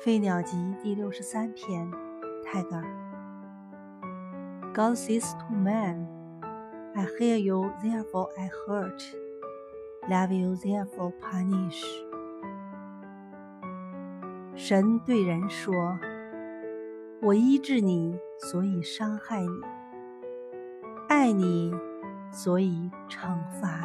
飞鸟集第六十三篇泰戈尔 god says to man i hear you therefore i hurt love you therefore punish 神对人说我医治你所以伤害你爱你所以惩罚